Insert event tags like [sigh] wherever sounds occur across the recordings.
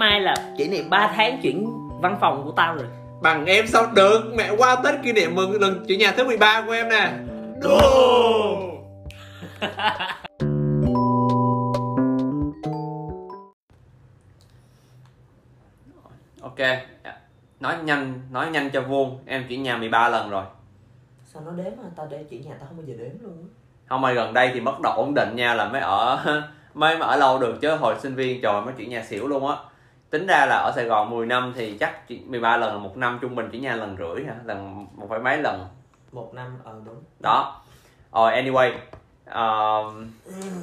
mai là kỷ niệm 3 tháng chuyển văn phòng của tao rồi. Bằng em sao được? Mẹ qua Tết kỷ niệm mừng lần chuyển nhà thứ 13 của em nè. [laughs] Ok Nói nhanh Nói nhanh cho vuông. Em chuyển nhà 13 lần rồi. Sao nó đếm mà? Tao để chuyển nhà tao không bao giờ đếm luôn á. Không mà gần đây thì mất độ ổn định nha là mới ở [laughs] mới mà ở lâu được chứ hồi sinh viên trời mới chuyển nhà xỉu luôn á tính ra là ở Sài Gòn 10 năm thì chắc chỉ 13 lần là một năm trung bình chuyển nhà lần rưỡi hả? Lần một phải mấy lần? Một năm ờ đúng. Đó. Rồi anyway um,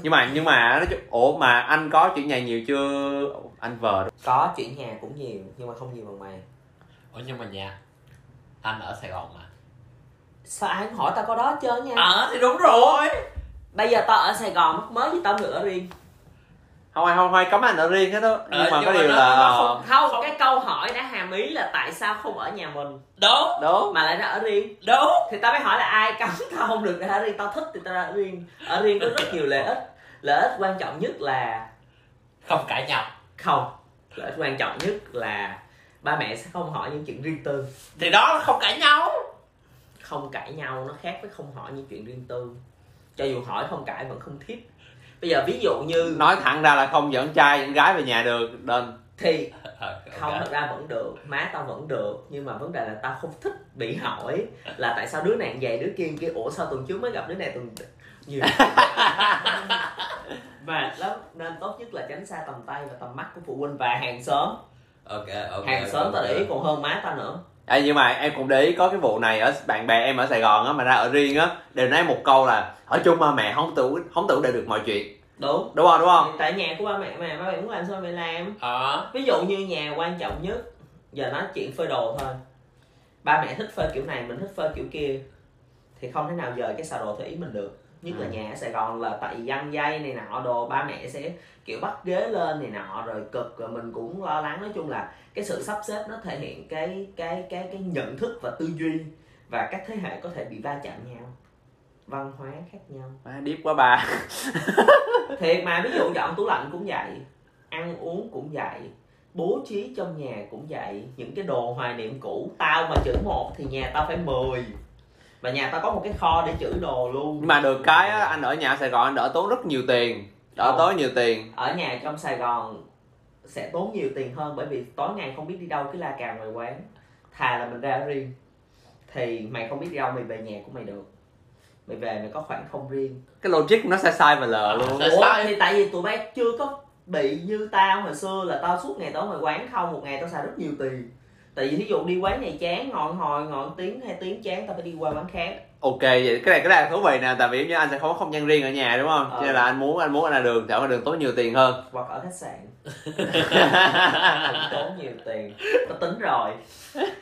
nhưng mà nhưng mà nói chung ủa mà anh có chuyển nhà nhiều chưa? Anh vợ có chuyển nhà cũng nhiều nhưng mà không nhiều bằng mày. Ủa nhưng mà nhà anh ở sài gòn mà. Sao ai cũng hỏi tao có đó trơn nha? Ờ thì đúng rồi. Bây giờ tao ở sài gòn mất mới thì tao được ở riêng không ai không ai cấm anh ở riêng hết đó nhưng Ờ, mà nhưng có mà điều nó- là nó không- không, Không. cái câu hỏi đã hàm ý là tại sao không ở nhà mình? Đúng. Đúng. Mà lại ra ở riêng. Đúng. Thì tao mới hỏi là ai cấm tao không được ra ở riêng tao thích thì tao ra ở riêng. Ở riêng có rất nhiều lợi ích. Lợi ích quan trọng nhất là không cãi nhau. Không. Lợi ích quan trọng nhất là ba mẹ sẽ không hỏi những chuyện riêng tư. Thì đó là không cãi nhau. Không cãi nhau nó khác với không hỏi những chuyện riêng tư. Cho dù hỏi không cãi vẫn không thiết bây giờ ví dụ như nói thẳng ra là không dẫn trai dẫn gái về nhà được đền. Thì [laughs] không thật ra vẫn được má tao vẫn được nhưng mà vấn đề là tao không thích bị hỏi là tại sao đứa này vậy đứa kia kia. Ủa sao tuần trước mới gặp đứa này tuần nhiều [laughs] mệt lắm nên tốt nhất là tránh xa tầm tay và tầm mắt của phụ huynh và hàng xóm. Ok ok hàng xóm tao ok. để ý còn hơn má tao nữa Ê, nhưng mà em cũng để ý có cái vụ này ở bạn bè em ở Sài Gòn á mà ra ở riêng á đều nói một câu là ở chung mà mẹ không tự không tự để được mọi chuyện. Đúng. Đúng không? Đúng không? Tại nhà của ba mẹ mà ba mẹ muốn làm sao mẹ làm. Ờ. Ví dụ như nhà quan trọng nhất giờ nói chuyện phơi đồ thôi. Ba mẹ thích phơi kiểu này mình thích phơi kiểu kia thì không thể nào dời cái xà đồ theo ý mình được nhất là Ừ. nhà ở sài gòn là tại dân dây này nọ đồ ba mẹ sẽ kiểu bắt ghế lên này nọ rồi cực rồi mình cũng lo lắng. Nói chung là cái sự sắp xếp nó thể hiện cái cái cái cái nhận thức và tư duy và các thế hệ có thể bị va chạm nhau văn hóa khác nhau. Má, điếp quá ba. [laughs] Thiệt mà ví dụ dọn tủ lạnh cũng vậy ăn uống cũng vậy bố trí trong nhà cũng vậy những cái đồ hoài niệm cũ tao mà chữ một thì nhà tao phải 10 và nhà tao có một cái kho để trữ đồ luôn. Nhưng mà được cái á, anh ở nhà Sài Gòn anh đỡ tốn rất nhiều tiền. Đỡ tốn nhiều tiền. Ở nhà trong sài gòn sẽ tốn nhiều tiền hơn bởi vì tối ngày không biết đi đâu cứ la cà ngoài quán. Thà là mình ra ở riêng. Thì mày không biết đi đâu mày về nhà của mày được. Mày về mày có khoảng không riêng. Cái logic nó sai sai và lờ luôn. Tại Ủa sao? thì tại vì tụi bay chưa có bị như tao hồi xưa là tao suốt ngày tao ở ngoài quán không một ngày tao xài rất nhiều tiền tại vì thí dụ đi quán này chán ngọn hồi ngọn tiếng hai tiếng chán tao phải đi qua quán khác. Ok vậy cái này cái này là thú vị nè tại vì như anh sẽ không có không gian riêng ở nhà đúng không? Ờ. cho nên là anh muốn anh muốn anh ra đường thì ở ngoài đường tốn nhiều tiền hơn. Hoặc ở khách sạn. [laughs] Tốn nhiều tiền. Tao tính rồi.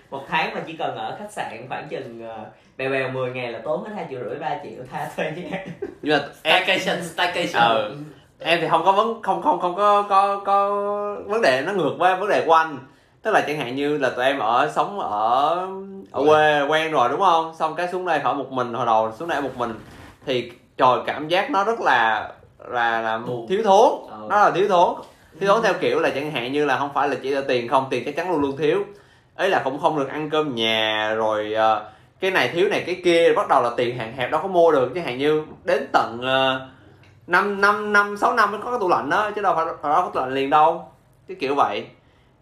Một tháng mà chỉ cần ở khách sạn khoảng chừng ờ, bèo bèo 10 ngày là tốn hết hai triệu rưỡi ba triệu tha thuê nha nhưng mà [laughs] em staycation staycation. Ờ. em thì không có vấn không không không có có có vấn đề nó ngược với vấn đề của anh tức là chẳng hạn như là tụi em ở sống ở ở Quê. quen rồi đúng không? Xong cái xuống đây ở một mình hồi đầu xuống đây một mình thì trời cảm giác nó rất là là là thiếu thốn. Ờ. nó là thiếu thốn. Thiếu thốn theo kiểu là chẳng hạn như là không phải là chỉ là tiền không tiền chắc chắn luôn luôn thiếu. Ấy là cũng không được ăn cơm nhà rồi ờ, cái này thiếu này cái kia bắt đầu là tiền hạn hẹp đâu có mua được. Chẳng hạn như đến tận uh, 5 năm năm sáu năm mới có cái tủ lạnh đó chứ đâu phải phải đó có tủ lạnh liền đâu. Cái kiểu vậy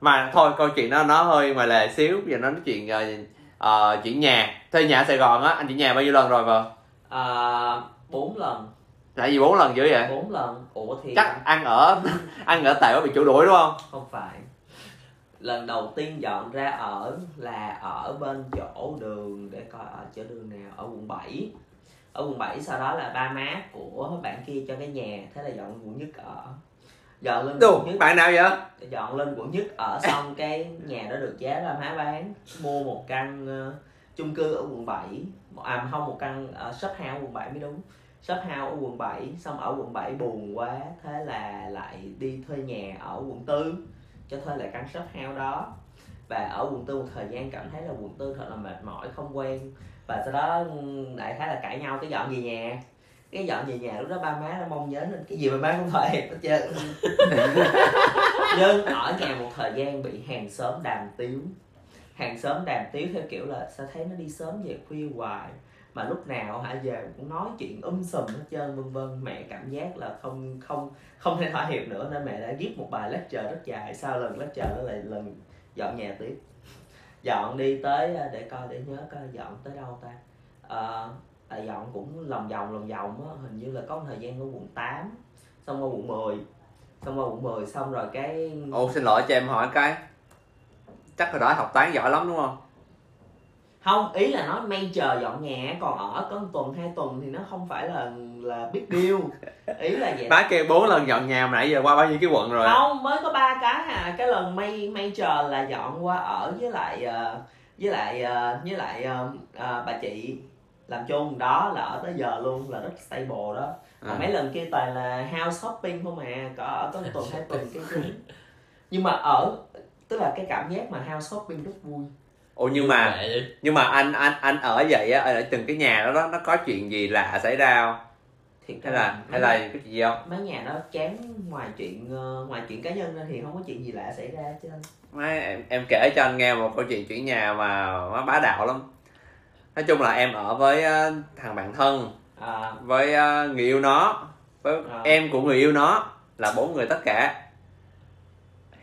mà thôi câu chuyện đó nó hơi ngoài lề xíu. Giờ nó nói chuyện uh, uh, chuyển nhà. Thuê nhà ở Sài Gòn á anh chuyển nhà bao nhiêu lần rồi vợ? À, bốn lần. Tại vì bốn lần dữ vậy? Bốn lần. Ủa thì chắc ăn ở [laughs] ăn ở quá bị chủ đuổi đúng không? Không phải. Lần đầu tiên dọn ra ở là ở bên chỗ đường để coi ở chỗ đường nào? Ở quận 7 ở quận 7 sau đó là ba má của bạn kia cho cái nhà. Thế là dọn quận nhất ở dọn lên Đồ, quận nhất. bạn nào vậy? Dọn lên quận nhất ở xong cái nhà đó được giá ba má bán. Mua một căn ờ, chung cư ở quận 7 à không một căn ở shop house quận 7 mới đúng. Shop house ở quận 7 xong ở quận 7 buồn quá thế là lại đi thuê nhà ở quận 4 cho thuê lại căn shop house đó. Và ở quận tư một thời gian cảm thấy là quận tư thật là mệt mỏi không quen. Và sau đó ừ, đại khái là cãi nhau cái dọn về nhà cái dọn về nhà lúc đó ba má nó mong nhớ lên cái gì mà má cũng phải hết trơn. [laughs] Nhưng ở nhà một thời gian bị hàng xóm đàm tiếu. Hàng xóm đàm tiếu theo kiểu là sao thấy nó đi sớm về khuya hoài mà lúc nào hả về cũng nói chuyện um sùm hết trơn vân vân. Mẹ cảm giác là không không không thể thỏa hiệp nữa nên mẹ đã viết một bài lecture rất dài. Sau lần lecture đó lại lần dọn nhà tiếp. Dọn đi tới à, để coi để nhớ coi dọn tới đâu ta? Ờ, à, dọn cũng lòng vòng lòng vòng á hình như là có một thời gian ở quận 8 xong qua quận 10 xong qua quận 10 xong rồi cái ồ xin lỗi cho em hỏi cái. Chắc hồi đó học toán giỏi lắm đúng không? Không ý là nói major dọn nhà còn ở có một tuần hai tuần thì nó không phải là là big deal. Ý là vậy. Má kêu bốn lần dọn nhà mà nãy giờ qua bao nhiêu cái quận rồi? Không mới có ba cái à. Cái lần may major là dọn qua ở với lại ờ, với lại ờ, với lại ờ, ờ, bà chị làm chung đó là ở tới giờ luôn là rất stable đó. À. mấy lần kia toàn là house shopping không à có ở có một tuần hai tuần cái thứ. [laughs] Nhưng mà ở tức là cái cảm giác mà house shopping rất vui. Ồ nhưng mà nhưng mà anh anh anh ở vậy á ở từng cái nhà đó, đó nó có chuyện gì lạ xảy ra không? Thiệt hay là hay là có chuyện gì không? Mấy nhà đó chán ngoài chuyện ờ, ngoài chuyện cá nhân ra thì không có chuyện gì lạ xảy ra chứ má em em kể cho anh nghe một câu chuyện chuyển nhà mà nó bá đạo lắm nói chung là em ở với ờ, thằng bạn thân à, với ờ, người yêu nó với À. em của người yêu nó là bốn người tất cả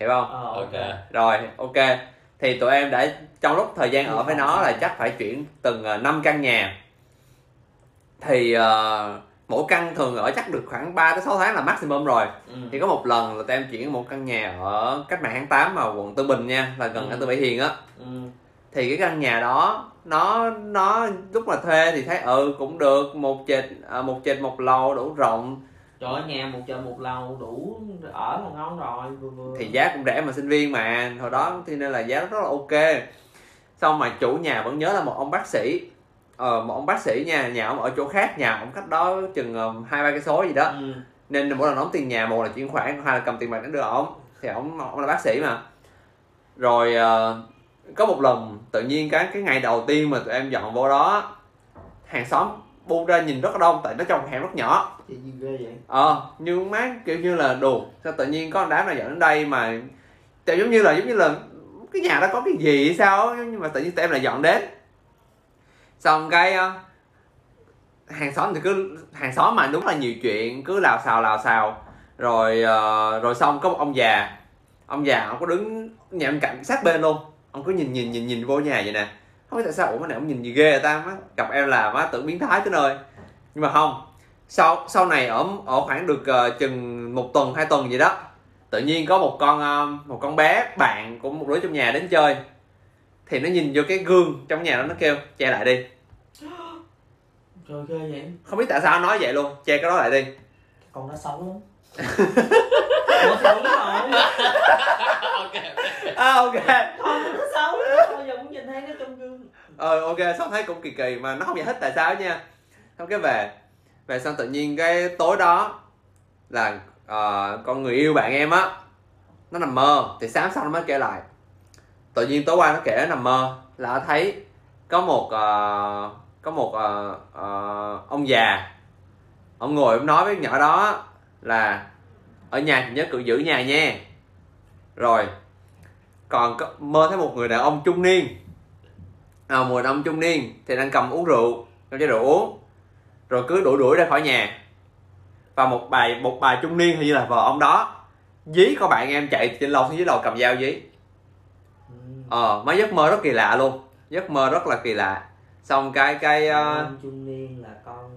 hiểu không ờ, Ok. rồi ok thì tụi em đã trong lúc thời gian ở với nó là chắc phải chuyển từng năm căn nhà thì ờ, mỗi căn thường ở chắc được khoảng 3 tới 6 tháng là maximum rồi Ừ. thì có một lần là tụi em chuyển một căn nhà ở cách mạng tháng 8 mà quận Tân Bình nha là gần Ừ. ngã tư Bảy Hiền á Ừ. thì cái căn nhà đó nó nó lúc mà thuê thì thấy ừ cũng được một trệt à, một trệt một lầu đủ rộng. Trời ơi, nhà một chợ một lầu đủ ở là ngon rồi vừa vừa. Thì giá cũng rẻ mà sinh viên mà. Hồi đó thì nên là giá rất là ok. Xong mà chủ nhà vẫn nhớ là một ông bác sĩ. Ờ một ông bác sĩ nha nhà ông ở chỗ khác nhà ông cách đó chừng ờ, hai ba cây số gì đó. Ừ. nên mỗi lần đóng tiền nhà một là chuyển khoản hai là cầm tiền mặt đến đưa ổng. Thì ổng ổng là bác sĩ mà. Rồi ờ, có một lần tự nhiên cái cái ngày đầu tiên mà tụi em dọn vô đó hàng xóm bu ra nhìn rất là đông tại nó trong hẻm rất nhỏ. Ờ nhưng má kiểu như là đù sao tự nhiên có đám nào dọn đến đây mà kiểu giống như là giống như là cái nhà đó có cái gì hay sao nhưng mà tự nhiên tụi em lại dọn đến. Xong cái ờ, hàng xóm thì cứ hàng xóm mà đúng là nhiều chuyện cứ lào xào lào xào. Rồi ờ, rồi xong có một ông già ông già ông có đứng nhà bên cạnh sát bên luôn ông cứ nhìn nhìn nhìn nhìn vô nhà vậy nè. Không biết tại sao ủa cái này ông nhìn gì ghê vậy ta? Má gặp em là má tưởng biến thái tới nơi. Nhưng mà không sau sau này ở ở khoảng được ờ, chừng một tuần hai tuần gì đó tự nhiên có một con ờ, một con bé bạn của một đứa trong nhà đến chơi. Thì nó nhìn vô cái gương trong nhà đó nó kêu che lại đi. Trời ghê vậy. Không biết tại sao nó nói vậy luôn che cái đó lại đi. Con nó xấu lắm Ủa thì đúng rồi ok à, ok. Con nó xấu bao giờ cũng nhìn thấy nó trong gương. Ờ ok xong thấy cũng kỳ kỳ mà nó không giải thích tại sao nha. Xong cái về về xong tự nhiên cái tối đó là ờ, con người yêu bạn em á nó nằm mơ. Thì sáng sau nó mới kể lại. Tự nhiên tối qua nó kể nó nằm mơ là nó thấy có một ờ, có một ờ, ờ, ông già ông ngồi ông nói với nhỏ đó là ở nhà thì nhớ cự giữ nhà nha. Rồi còn có, mơ thấy một người đàn ông trung niên. À, mùa đông trung niên thì đang cầm uống rượu cầm chai rượu uống rồi cứ đuổi đuổi ra khỏi nhà. Và một bà một bà trung niên hình như là vợ ông đó dí con bạn em chạy trên lầu xuống dưới lầu cầm dao dí. Ừ. ờ mấy giấc mơ rất kỳ lạ luôn. Giấc mơ rất là kỳ lạ. Xong cái cái Con trung niên là con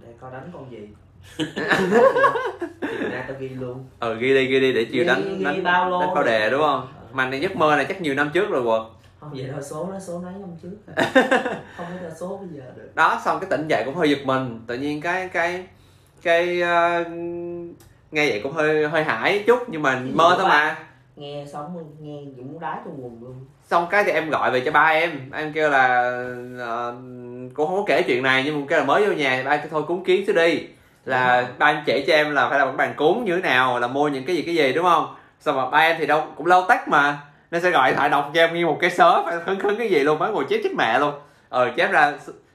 để con đánh con gì nay tao ghi luôn ờ ghi đi ghi đi để chiều Ghi- đánh ghi đánh bao lô. đánh pháo đề đúng không? Ờ. mà này giấc mơ này chắc nhiều năm trước rồi quật. Không vậy thôi số nó số mấy năm trước [laughs] không có ra số bây giờ được. Đó xong cái tỉnh dậy cũng hơi giật mình. Tự nhiên cái cái cái ờ, nghe vậy cũng hơi hơi hãi chút nhưng mà mơ thôi mà. Nghe sống nghe muốn đá trong quần luôn. Xong cái thì em gọi về cho ba em. Em kêu là ờ, cũng không có kể chuyện này nhưng mà kêu là mới vô nhà thì ba kêu thôi cúng kiến xíu đi là ba em chỉ cho em là phải là một bàn cúng như thế nào là mua những cái gì cái gì đúng không? Xong mà ba em thì đâu cũng lâu tách mà. Nên sẽ gọi thoại đọc cho em nguyên một cái sớ phải khấn khấn cái gì luôn má ngồi chép chết mẹ luôn. Ờ chép ra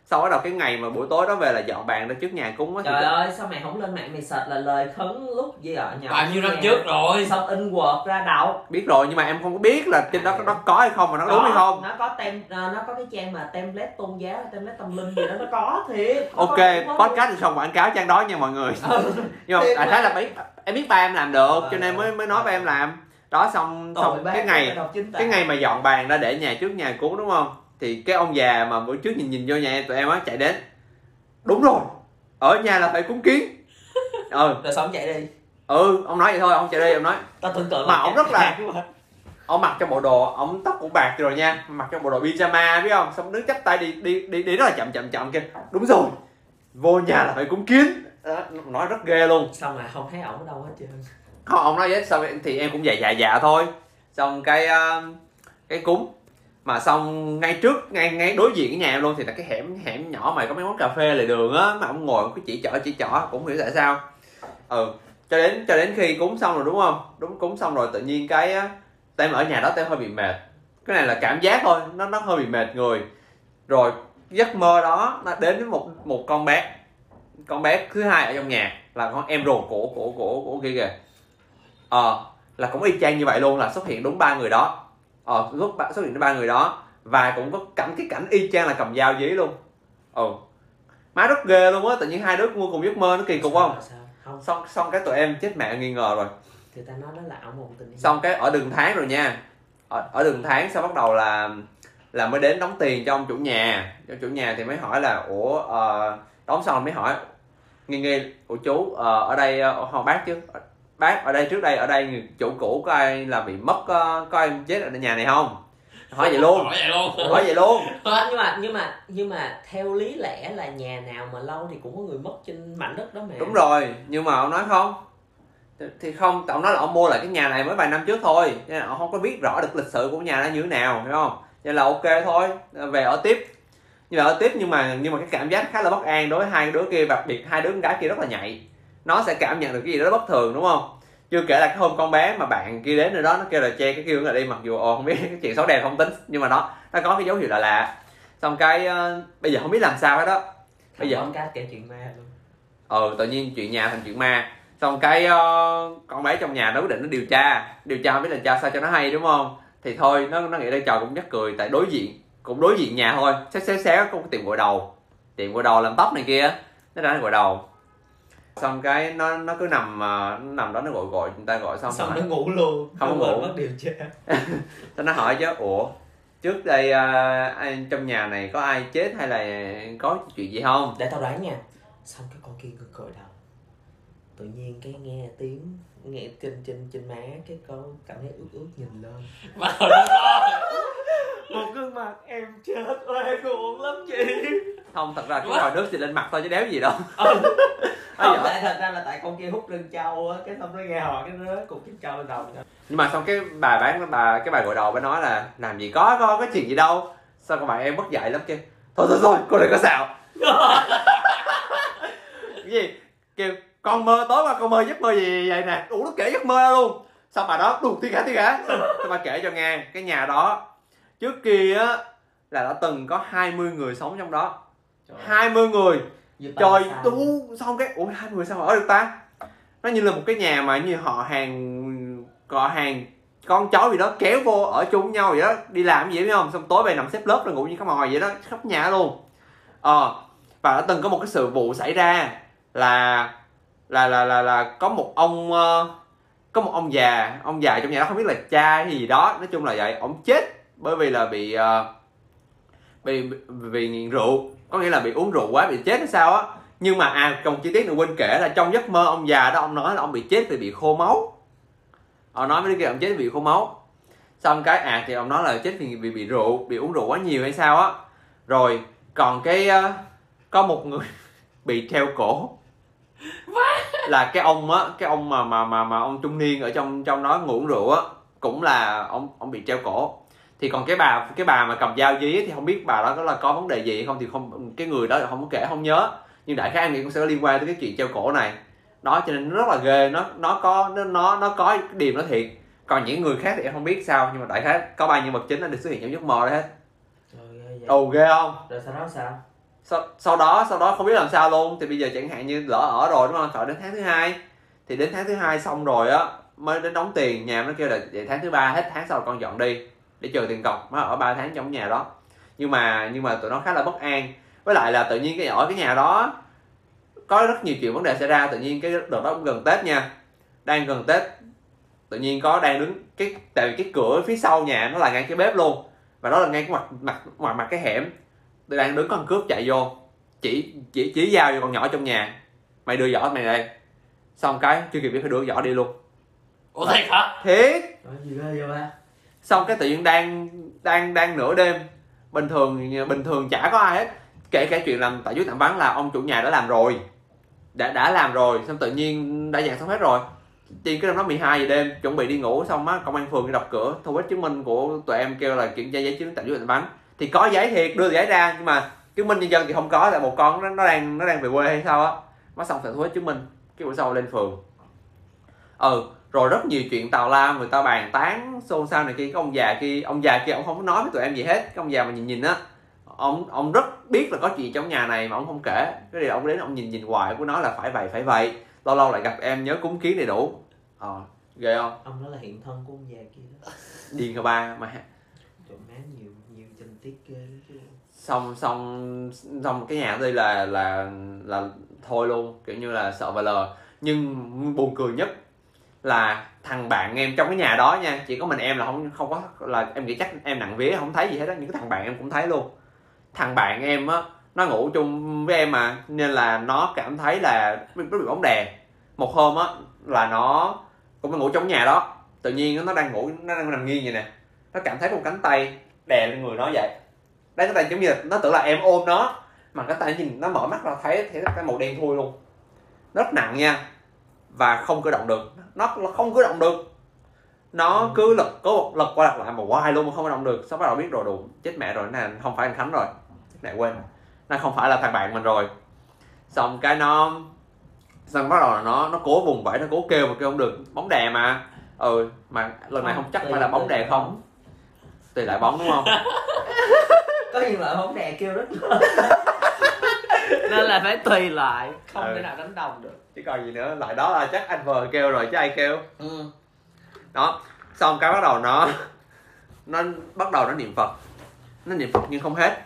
sau bắt đầu cái ngày mà buổi tối đó về là dọn bàn ra trước nhà cúng á thì trời ơi sao mày không lên mạng mày search là lời khấn lúc gì ở nhỏ bao nhiêu năm trước rồi? Xong in word ra đọc? Biết rồi nhưng mà em không có biết là trên đó nó có hay không mà nó đúng hay không. nó có tem ờ, nó có cái trang mà template tôn giáo template tâm linh gì đó nó có thiệt. Nó ok có- có- podcast thì không quảng cáo trang đó nha mọi người. Ừ. nhưng mà mà. khái là biết em biết ba em làm được Ờ, cho nên mới mới nói ờ. ba em làm. Đó xong Tội xong cái ngày cái ngày mà dọn bàn ra để nhà trước nhà cúng đúng không thì cái ông già mà bữa trước nhìn nhìn vô nhà em tụi em á chạy đến. Đúng rồi ở nhà là phải cúng kiến. [laughs] Ừ. Rồi xong chạy đi. Ừ ông nói vậy thôi ông chạy đi ông nói. Tao tưởng tượng Mà chạy rất là- ông mặc cho bộ đồ ông tóc cũng bạc rồi nha. Mặc cho bộ đồ pyjama biết không? Xong đứng chắp tay đi đi đi đi rất là chậm chậm chậm kia đúng rồi vô nhà là phải cúng kiến. Đó, nói rất ghê luôn. Xong mà không thấy ổng ở đâu hết trơn. Không ông nói vậy xong thì em cũng dạ dạ dạ thôi. Xong cái ờ, cái cúng mà xong ngay trước, ngay ngay đối diện cái nhà em luôn thì là cái hẻm hẻm nhỏ mà có mấy quán cà phê lề đường á, mà ông ngồi ông cứ chỉ chở chỉ chở, cũng không hiểu tại sao. Ừ cho đến cho đến khi cúng xong rồi đúng không? Đúng, cúng xong rồi tự nhiên cái á tem ở nhà đó tem hơi bị mệt. Cái này là cảm giác thôi, nó nó hơi bị mệt người. Rồi, giấc mơ đó nó đến với một một con bé. Con bé thứ hai ở trong nhà là con em ruột của của của của kia kìa. Ờ là cũng y chang như vậy luôn, là xuất hiện đúng ba người đó ờ lúc ba- xuất hiện đúng ba người đó. Và cũng có cảnh cái cảnh y chang là cầm dao dí luôn. Ừ má rất ghê luôn á tự nhiên hai đứa mua cùng giấc mơ nó kỳ cục không? Không. Xong xong cái tụi em chết mẹ nghi ngờ rồi. Thì ta nói nó là ảo mộng tình yêu xong cái ở đường tháng rồi nha. Ở, ở đường tháng sau bắt đầu là là mới đến đóng tiền cho ông chủ nhà. Cho chủ nhà thì mới hỏi là ủa ờ, đóng xong mới hỏi nghi nghi ủa chú ờ, ở đây ờ, không bác chứ bác ở đây trước đây ở đây chủ cũ có ai là bị mất ờ, có ai chết ở nhà này không? Hỏi vậy luôn. [laughs] Hỏi vậy luôn. Hỏi vậy luôn. [laughs] Nhưng mà nhưng mà nhưng mà theo lý lẽ là nhà nào mà lâu thì cũng có người mất trên mảnh đất đó mà. Đúng rồi nhưng mà ông nói không. Thì- thì không ông nói là ông mua lại cái nhà này mới vài năm trước thôi. Nên là ông không có biết rõ được lịch sử của nhà nó như thế nào hiểu không? Nên là ok thôi về ở tiếp. Nhưng mà ở tiếp nhưng mà nhưng mà cái cảm giác khá là bất an đối với hai đứa kia đặc biệt hai đứa con gái kia rất là nhạy nó sẽ cảm nhận được cái gì đó bất thường đúng không? Chưa kể là cái hôm con bé mà bạn kia đến nơi đó nó kêu là che cái kia là đi mặc dù ồ không biết [laughs] cái chuyện xấu đẹp không tính nhưng mà nó nó có cái dấu hiệu lạ lạ. Xong cái ờ, bây giờ không biết làm sao hết đó bây giờ không cá kể chuyện ma luôn. Ừ tự nhiên chuyện nhà thành chuyện ma. Xong cái ờ, con bé trong nhà nó quyết định nó điều tra. Điều tra không biết là tra sao cho nó hay đúng không? Thì thôi nó nó nghĩ đây trò cũng nhắc cười tại đối diện cũng đối diện nhà thôi. Xéo xéo xéo có cái tiệm gội đầu. Tiệm gội đầu làm tóc này kia nó ra nó gội đầu xong cái nó nó cứ nằm ờ, nó nằm đó nó gọi gọi người ta gọi xong xong nó ngủ luôn Không có Nó ngủ. mất điều tra. [laughs] Xong nó hỏi chứ ủa trước đây ai, trong nhà này có ai chết hay là có chuyện gì không? Để tao đoán nha. Xong cái con kia ngực cởi đầu tự nhiên cái nghe tiếng nghe trên trên trên má cái con cảm thấy ướt ướt nhìn lên. [laughs] Nó lo một gương mặt em chết oe cuồng lắm chị. Không thật ra cái vòi nước thì lên mặt thôi chứ đéo gì đâu. [laughs] Ừ. Không tại thật ra là tại con kia hút lưng trâu á cái xong nó nghe hỏi cái rớt cục chân trâu lên đầu. Nhưng mà xong cái bà bán bà cái bà gội đầu mới nói là làm gì có có có chuyện gì đâu. Sao các bạn em mất dạy lắm kia thôi thôi thôi cô đừng có xạo. [laughs] Cái gì? Kêu con mơ tối qua con mơ giấc mơ gì vậy nè? Đủ nó kể giấc mơ ra luôn. Xong bà đó đù tiếng cả tiếng cả xong bà kể cho nghe. Cái nhà đó trước kia á là đã từng có 20 người sống trong đó. 20 người. Trời tu xong cái? Ủa hai người sao mà ở được ta? Nó như là một cái nhà mà như họ hàng họ hàng con cháu gì đó kéo vô ở chung với nhau vậy đó. Đi làm gì biết không? Xong tối về nằm xếp lớp rồi ngủ như cái mòi vậy đó khắp nhà luôn. Ờ và đã từng có một cái sự vụ xảy ra là là là là là có một ông ờ, có một ông già ông già trong nhà đó không biết là cha hay gì đó. Nói chung là vậy ông chết bởi vì là bị ờ, bị, bị- vì nghiện rượu. Có nghĩa là bị uống rượu quá, bị chết hay sao á. Nhưng mà à còn chi tiết này quên kể là trong giấc mơ ông già đó, ông nói là ông bị chết vì bị khô máu. Ông nói với đứa kia ông chết vì bị khô máu. Xong cái à thì ông nói là chết vì bị bị rượu, bị uống rượu quá nhiều hay sao á. Rồi, còn cái ờ, có một người [laughs] bị treo cổ là cái ông á cái ông mà mà mà mà ông trung niên ở trong trong đó ngủ uống rượu á cũng là ông ông bị treo cổ. Thì còn cái bà cái bà mà cầm dao dí thì không biết bà đó có là có vấn đề gì hay không thì không cái người đó không có kể không nhớ. Nhưng đại khái em nghĩ cũng sẽ có liên quan tới cái chuyện treo cổ này. Đó cho nên nó rất là ghê nó nó có nó nó nó có cái điểm nó thiệt. Còn những người khác thì em không biết sao nhưng mà đại khái có ba nhân vật chính nó được xuất hiện trong giấc mơ đấy hết. Ồ ghê không? Rồi sau đó sao sau, sau đó sau đó không biết làm sao luôn. Thì bây giờ chẳng hạn như lỡ ở rồi đúng không? Sợ đến tháng thứ hai. Thì đến tháng thứ hai xong rồi á mới đến đóng tiền. Nhà nó kêu là vậy tháng thứ ba hết tháng sau con dọn đi để chờ tiền cọc. Nó ở 3 tháng trong nhà đó. Nhưng mà nhưng mà tụi nó khá là bất an. Với lại là tự nhiên cái ở cái nhà đó có rất nhiều chuyện vấn đề xảy ra. Tự nhiên cái đợt đó cũng gần tết nha. Đang gần tết tự nhiên có đang đứng cái tại vì cái cửa phía sau nhà nó là ngay cái bếp luôn. Và đó là ngay cái mặt mặt mặt mặt cái hẻm tôi đang đứng con cướp chạy vô. Chỉ chỉ chỉ giao cho con nhỏ trong nhà. Mày đưa giỏ mày đây. Xong cái chưa kịp biết phải đưa giỏ đi luôn. Ủa thiệt hả? Thiệt. Có gì ghê vậy ba? Xong cái tự nhiên đang đang đang nửa đêm. Bình thường bình thường chả có ai hết. Kể cả chuyện làm tại dưới tạm vắng là ông chủ nhà đã làm rồi. Đã đã làm rồi xong tự nhiên đã dàn xong hết rồi. Tiên cái đêm đó 12 giờ đêm chuẩn bị đi ngủ xong á công an phường đi đập cửa thu hết chứng minh của tụi em kêu là kiểm tra giấy chứng tạm dưới tạm vắng thì có giấy thiệt đưa giấy ra nhưng mà chứng minh nhân dân thì không có tại một con nó, nó đang nó đang về quê hay sao á. Nó xong phải thu hết chứng minh cái bữa sau lên phường. Ừ rồi rất nhiều chuyện tào lao người ta bàn tán xôn xao này kia cái ông già kia ông già kia ông không có nói với tụi em gì hết cái ông già mà nhìn nhìn á ông ông rất biết là có chuyện trong nhà này mà ông không kể. Cái điều ông đến ông nhìn nhìn hoài cứ nói là phải vậy phải vậy. Lâu lâu lại gặp em nhớ cúng kiến đầy đủ. Ờ ghê không? Ông đó là hiện thân của ông già kia đó. Điên cả ba mà trời má nhiều tiết ghê chứ xong xong xong cái nhà đây là là là thôi luôn, kiểu như là sợ và lờ nhưng buồn cười nhất là thằng bạn em trong cái nhà đó nha, chỉ có mình em là không không có, là em nghĩ chắc em nặng vía, không thấy gì hết á, những cái thằng bạn em cũng thấy luôn. Thằng bạn em á, nó ngủ chung với em mà, nên là nó cảm thấy là nó bị bóng đè. Một hôm á, là nó cũng đang ngủ trong nhà đó, tự nhiên nó đang ngủ, nó đang nằm nghiêng vậy nè. Nó cảm thấy một cánh tay đè lên người nó vậy. Đây cái tay giống như là nó tưởng là em ôm nó mà cái tay nhìn nó mở mắt ra thấy thấy cái màu đen thui luôn. Nó rất nặng nha và không cử động được. Nó không cử động được. Nó cứ lật có lật qua lật lại mà hoài luôn mà không cử động được. Xong bắt đầu biết rồi đủ chết mẹ rồi nè không phải anh khánh rồi. Chết mẹ quên nó không phải là thằng bạn mình rồi. Xong cái nó xong bắt đầu là nó nó cố vùng vẫy nó cố kêu mà kêu không được. Bóng đè mà. Ừ mà lần này không chắc phải là bóng đè không tùy lại bóng đúng không? [laughs] Có nhiều loại bóng đè kêu rất [laughs] nên là phải tùy lại. Không Ừ. thể nào đánh đồng được. Chứ còn gì nữa lại đó là chắc anh vợ kêu rồi chứ ai kêu. Ừ. đó xong cái bắt đầu nó nó bắt đầu nó niệm phật. Nó niệm phật nhưng không hết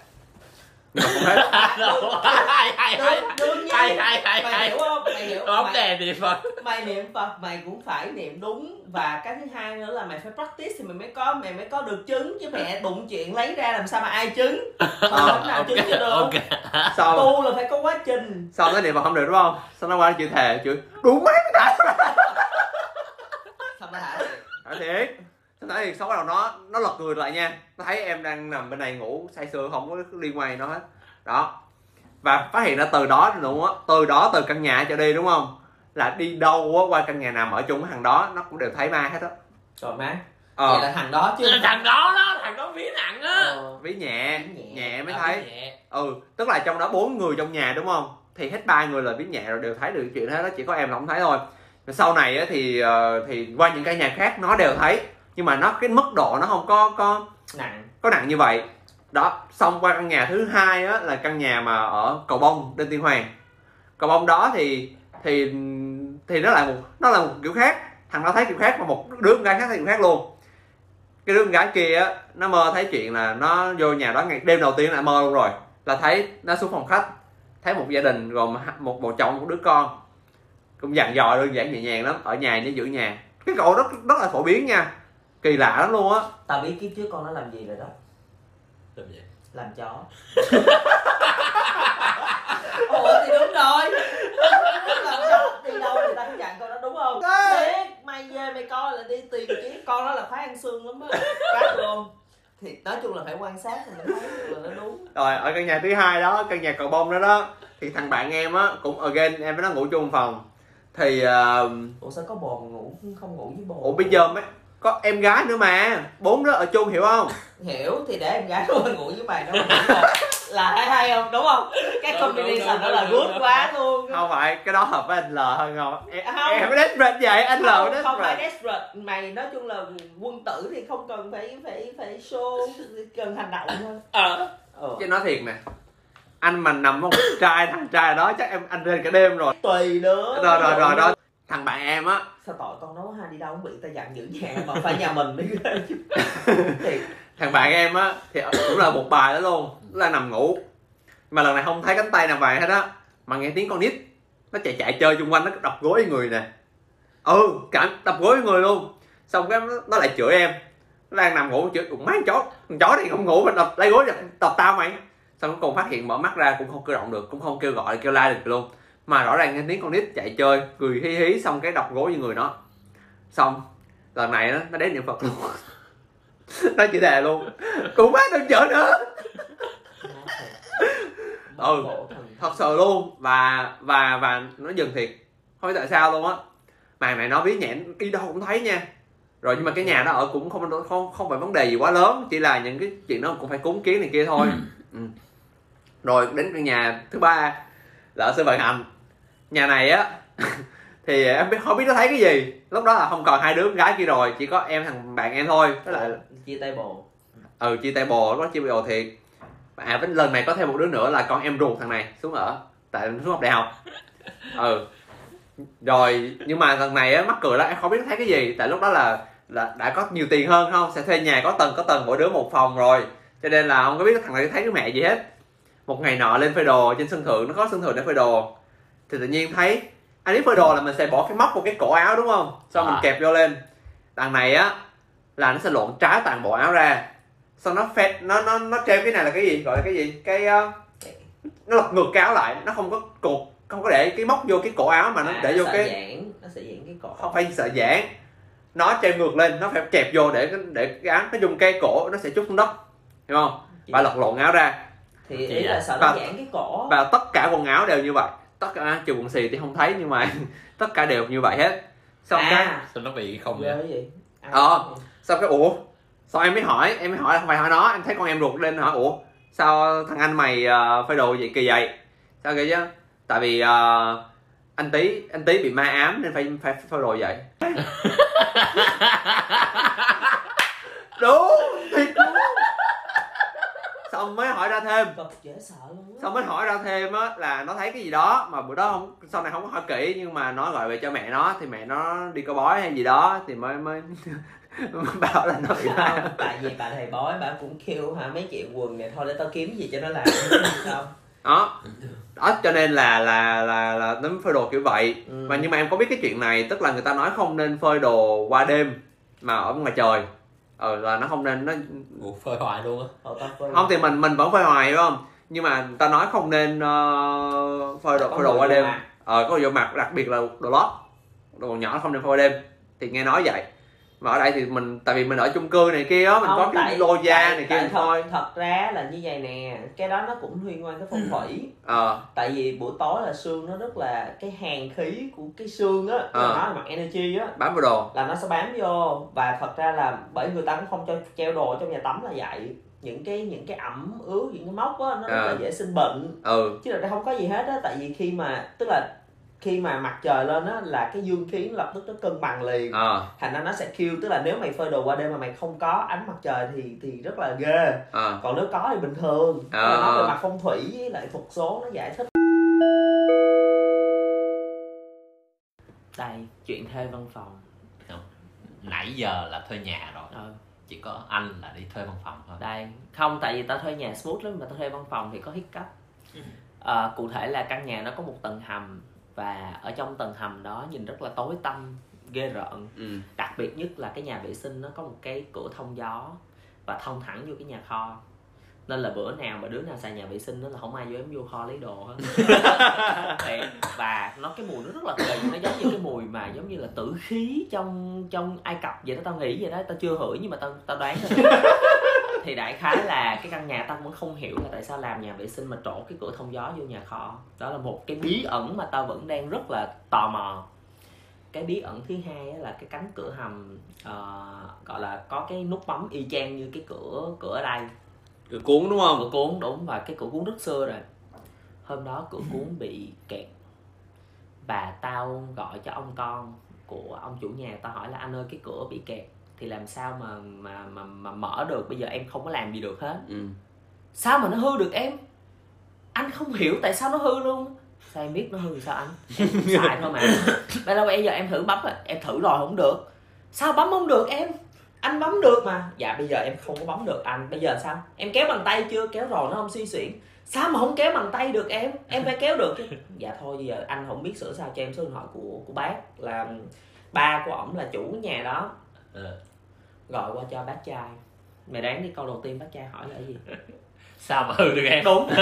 không đương, đương nhiên hay hay hay mày hay hiểu không mày hiểu bóng mày, thì phật mày niệm phật mày cũng phải niệm đúng và cái thứ hai nữa là mày phải practice thì mày mới có mày mới có được chứng chứ mẹ đụng chuyện lấy ra làm sao mà ai chứng không? Nào chứng cho được ok xong tu là phải có quá trình. Xong nó niệm phật không được đúng không? Xong nó qua chữ thề chữ đủ mấy cái thả à, thiệt thì xong bắt đầu nó nó lật người lại nha. Nó thấy em đang nằm bên này ngủ say sưa không có liên quan gì nó hết. Đó. Và phát hiện ra từ đó luôn á từ đó từ căn nhà trở đi đúng không? Là đi đâu á qua căn nhà nào ở chung với thằng đó nó cũng đều thấy ma hết á. Rồi má. Ờ. Vậy là thằng đó chứ thằng đó đó thằng đó ví nặng á. Ờ. ví nhẹ Ví nhẹ. nhẹ mới À, thấy. ví nhẹ. ừ tức là trong đó bốn người trong nhà đúng không? Thì hết ba người là biết nhẹ rồi đều thấy được chuyện hết đó chỉ có em là không thấy thôi. Sau này á, thì ờ, thì qua những căn nhà khác nó đều thấy nhưng mà nó cái mức độ nó không có có nặng. có nặng như vậy. Đó xong qua căn nhà thứ hai á là căn nhà mà ở cầu bông đinh tiên hoàng. Cầu bông đó thì thì thì nó lại một nó là một kiểu khác. Thằng nó thấy kiểu khác mà một đứa con gái khác thấy kiểu khác luôn. Cái đứa con gái kia á nó mơ thấy chuyện là nó vô nhà đó ngày đêm đầu tiên là mơ luôn rồi. Là thấy nó xuống phòng khách thấy một gia đình gồm một bộ chồng một đứa con. Cũng dặn dò đơn giản nhẹ nhàng lắm ở nhà để giữ nhà. Cái cậu rất rất là phổ biến nha kỳ lạ lắm luôn á. Tao biết kiếp trước con nó làm gì rồi đó. Làm gì? làm chó. [laughs] Ủa thì đúng rồi. Làm chó. Đi đâu người ta cũng dặn con đó đúng không? Thiệt mày về mày coi là đi tìm kiếm. Con đó là khoái ăn xương lắm á. Cắt luôn. Thì nói chung là phải quan sát thì mình thấy là nó đúng. Rồi ở căn nhà thứ hai đó căn nhà cầu bông đó đó thì thằng bạn em á cũng again em với nó ngủ chung phòng. Thì uh, ủa sao có bồ mà ngủ không ngủ với bồ ủa bây giờ mấy có em gái nữa mà. Bốn đứa ở chung hiểu không? [laughs] Hiểu thì để em gái nó ngủ với mày một là hay hay không đúng không? Cái Đúng, combination đúng, đó là good quá luôn. Không phải cái đó hợp với anh L hơn không? Em, Không. em desperate vậy? Anh L không, desperate không phải desperate. mày nói chung là quân tử thì không cần phải phải phải show cần hành động thôi. Ờ. ừ. chứ nói thiệt nè anh mà nằm với một trai thằng trai đó chắc em anh rên cả đêm rồi. Tùy đứa rồi rồi rồi đó thằng bạn em á. Sao tội con nấu ha đi đâu cũng bị ta dặn giữ nhà mà phải nhà mình đi. [laughs] Thì thằng bạn em á thì cũng là một bài đó luôn đang nằm ngủ. Mà lần này không thấy cánh tay nằm vàng hết á mà nghe tiếng con nít. Nó chạy chạy chơi xung quanh nó đập gối người nè. Ừ cả đập gối người luôn. Xong cái nó, nó lại chửi em. Nó đang nằm ngủ chửi cũng má chó con chó này không ngủ mà đập lấy gối đập, đập tao mày. Xong cuối cùng phát hiện mở mắt ra cũng không cử động được cũng không kêu gọi kêu la được luôn mà rõ ràng nghe tiếng con nít chạy chơi cười hí hí xong cái đập gối như người nó. Xong lần này nó, nó đến niệm phật luôn. [laughs] Nó chỉ thề luôn cũng má đừng chở nữa. Ừ. thật sự luôn. Và và và nó dừng thiệt. Không biết tại sao luôn á. Màn này nó biết nhẹn đi đâu cũng thấy nha. Rồi nhưng mà cái nhà đó ở cũng không không không phải vấn đề gì quá lớn chỉ là những cái chuyện đó cũng phải cúng kiến này kia thôi. Ừ. rồi đến căn nhà thứ ba là ở sân vận hành nhà này á [laughs] thì em biết không biết nó thấy cái gì. Lúc đó là không còn hai đứa con gái kia rồi chỉ có em thằng bạn em thôi. Với lại chia tay bồ. Ừ chia tay bồ nó chia bồ thiệt. À với lần này có thêm một đứa nữa là con em ruột thằng này xuống ở tại xuống học đại học. Ừ. Rồi nhưng mà lần này á mắc cười lắm em không biết nó thấy cái gì. Tại lúc đó là là đã có nhiều tiền hơn không? Sẽ thuê nhà có tầng có tầng mỗi đứa một phòng rồi. Cho nên là không có biết thằng này thấy cái mẹ gì hết. Một ngày nọ lên phơi đồ trên sân thượng nó có sân thượng để phơi đồ thì tự nhiên thấy anh biết phơi đồ là mình sẽ bỏ cái móc vào cái cổ áo đúng không? Xong mình À. kẹp vô lên. Đằng này á là nó sẽ lộn trái toàn bộ áo ra. Xong nó phét nó nó nó treo cái này là cái gì? Gọi là cái gì? Cái ờ, nó lật ngược cái áo lại. Nó không có cột không có để cái móc vô cái cổ áo mà nó À, để vô sợ cái giãn nó sẽ giãn cái cổ. Không phải sợ giãn. Nó treo ngược lên nó phải kẹp vô để cái- để cái áo nó dùng cây cổ nó sẽ chút xuống đất. Hiểu không? Và lật lộn áo ra. Thì ý là sợ nó giãn cái cổ. và tất cả quần áo đều như vậy tất cả trừ quần xì thì không thấy nhưng mà [laughs] tất cả đều như vậy hết. Xong cái à. Sao nó bị không vậy cái gì À, Ờ. xong cái ủa sao em mới hỏi em mới hỏi là không phải hỏi nó em thấy con em ruột lên hỏi ủa sao thằng anh mày uh, phơi đồ vậy kỳ vậy? Sao vậy chứ? Tại vì ờ, anh tí anh tí bị ma ám nên phải phải phơi đồ vậy. [laughs] Đúng xong mới hỏi ra thêm. Cực dễ sợ luôn á. Xong mới hỏi ra thêm á là nó thấy cái gì đó mà bữa đó không sau này không có hỏi kỹ nhưng mà nó gọi về cho mẹ nó thì mẹ nó đi coi bói hay gì đó thì mới mới [laughs] bảo là nó bị Không, tại vì bà thầy bói bà cũng kêu hả mấy chuyện quần này thôi để tao kiếm gì cho nó làm [laughs] sao đó. Đó cho nên là là là là nó phơi đồ kiểu vậy. Ừ. mà nhưng mà em có biết cái chuyện này tức là người ta nói không nên phơi đồ qua đêm mà ở ngoài trời ờ là nó không nên nó Ủa, phơi hoài luôn á. Ờ, không thì mình mình vẫn phơi hoài đúng không? Nhưng mà người ta nói không nên ờ, phơi đồ phơi đồ qua đêm. ờ có vô mặt đặc biệt là đồ lót. Đồ nhỏ không nên phơi qua đêm. Thì nghe nói vậy mà ở đây thì mình tại vì mình ở chung cư này kia á mình Không, có cái lô da tại- này kia thật, thôi thật ra là như vậy nè cái đó nó cũng liên quan tới phong thủy. Ờ. Tại vì buổi tối là xương nó rất là cái hàn khí của cái xương á uh. nói là mặt energy á. Bám vào đồ. Là nó sẽ bám vô và thật ra là bởi người ta cũng không cho treo đồ trong nhà tắm là vậy. Những cái những cái ẩm ướt những cái móc á nó rất Ờ. là dễ sinh bệnh. Ừ. Chứ là đây không có gì hết á tại vì khi mà tức là khi mà mặt trời lên á là cái dương khí nó lập tức nó cân bằng liền. Ờ thành ra nó sẽ kêu tức là nếu mày phơi đồ qua đêm mà mày không có ánh mặt trời thì thì rất là ghê. Ờ còn nếu có thì bình thường. Ờ. à. nói về mặt phong thủy với lại thuật số nó giải thích. Đây chuyện thuê văn phòng. Nãy giờ là thuê nhà rồi. Ừ. chỉ có anh là đi thuê văn phòng thôi. Đây không tại vì tao thuê nhà smooth lắm mà tao thuê văn phòng thì có hiccup à, cụ thể là căn nhà nó có một tầng hầm và ở trong tầng hầm đó nhìn rất là tối tăm ghê rợn. Ừ. Đặc biệt nhất là cái nhà vệ sinh nó có một cái cửa thông gió và thông thẳng vô cái nhà kho. Nên là bữa nào mà đứa nào xài nhà vệ sinh đó là không ai dám vô kho lấy đồ hết. [laughs] Và nó cái mùi nó rất là kỳ nó giống như cái mùi mà giống như là tử khí trong trong ai cập vậy đó tao nghĩ vậy đó tao chưa hửi nhưng mà tao tao đoán [laughs] thì đại khái là cái căn nhà tao vẫn không hiểu là tại sao làm nhà vệ sinh mà trổ cái cửa thông gió vô nhà kho. Đó là một cái bí ẩn mà tao vẫn đang rất là tò mò. Cái bí ẩn thứ hai là cái cánh cửa hầm ờ, gọi là có cái nút bấm y chang như cái cửa cửa ở đây. Cửa cuốn đúng không? Cửa cuốn đúng và cái cửa cuốn rất xưa rồi. Hôm đó cửa cuốn [laughs] bị kẹt. Và tao gọi cho ông con của ông chủ nhà tao hỏi là anh ơi cái cửa bị kẹt thì làm sao mà mà mà, mà mở được? Bây giờ em không có làm gì được hết. Ừ. Sao mà nó hư được em? Anh không hiểu tại sao nó hư luôn. Sao em biết nó hư sao anh? Em [laughs] xài thôi mà. Bây giờ bây giờ em thử bấm rồi em thử rồi không được. Sao bấm không được em? Anh bấm được mà. Dạ bây giờ em không có bấm được anh. Bây giờ sao? Em kéo bằng tay chưa? Kéo rồi nó không suy xuyển. Sao mà không kéo bằng tay được em? Em phải kéo được chứ. [laughs] Dạ thôi bây giờ anh không biết sửa sao cho em số điện thoại của của bác. Là ba của ổng là chủ nhà đó. Ờ. gọi qua cho bác trai. Mày đoán đi câu đầu tiên bác trai hỏi là gì? [laughs] Sao mà hư được em đúng. [laughs]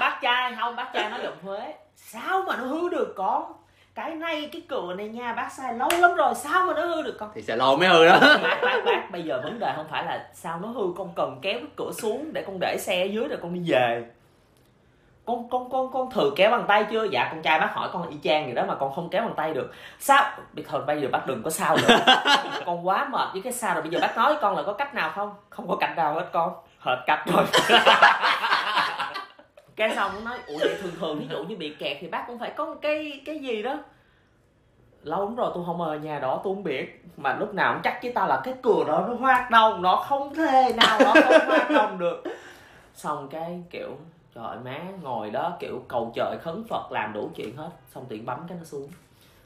Bác trai không bác trai nói giọng huế. Sao mà nó hư được con? Cái này cái cửa này nha bác xài lâu lắm rồi sao mà nó hư được con? Thì sẽ lâu mới hư đó. Bác bác bác bây giờ vấn đề không phải là sao nó hư con cần kéo cái cửa xuống để con để xe ở dưới rồi con đi về con con con con thử kéo bằng tay chưa? Dạ con trai bác hỏi con y chang vậy đó mà con không kéo bằng tay được. Sao? Bây thôi bây giờ bác đừng có sao nữa. [laughs] Con quá mệt với cái sao rồi. Bây giờ bác nói với con là có cách nào không? Không có cách nào hết con. Hết cách rồi. [laughs] Cái xong nó nói ủa vậy thường thường ví dụ như bị kẹt thì bác cũng phải có một cái cái gì đó. Lâu lắm rồi tôi không ở nhà đó tôi không biết. Mà lúc nào cũng chắc với tao là cái cửa đó nó hoạt động nó không thể nào nó không hoạt động được xong cái kiểu trời má ngồi đó kiểu cầu trời khấn phật làm đủ chuyện hết xong tiện bấm cái nó xuống.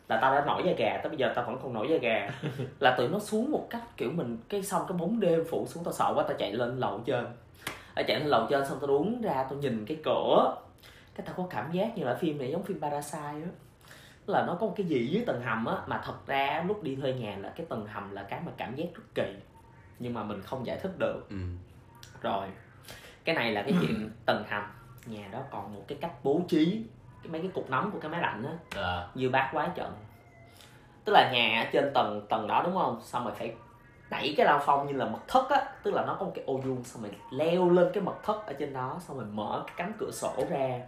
Là tao đã nổi da gà tới bây giờ tao vẫn còn nổi da gà. [laughs] Là tụi nó xuống một cách kiểu mình cái xong cái bóng đêm phủ xuống tao sợ quá tao chạy lên lầu trên. Tao chạy lên lầu trên xong tao đứng ra tao nhìn cái cửa. Cái tao có cảm giác như là phim này giống phim Parasite á. Là nó có một cái gì dưới tầng hầm á mà thật ra lúc đi thuê nhà là cái tầng hầm là cái mà cảm giác rất kỳ nhưng mà mình không giải thích được. Ừ. rồi cái này là cái chuyện tầng hầm nhà đó còn một cái cách bố trí cái mấy cái cục nóng của cái máy lạnh á. Ờ. như bát quái trận. Tức là nhà ở trên tầng tầng đó đúng không? Xong rồi phải đẩy cái lao phong như là mật thất á. Tức là nó có một cái ô vuông xong rồi leo lên cái mật thất ở trên đó xong rồi mở cái cánh cửa sổ ra.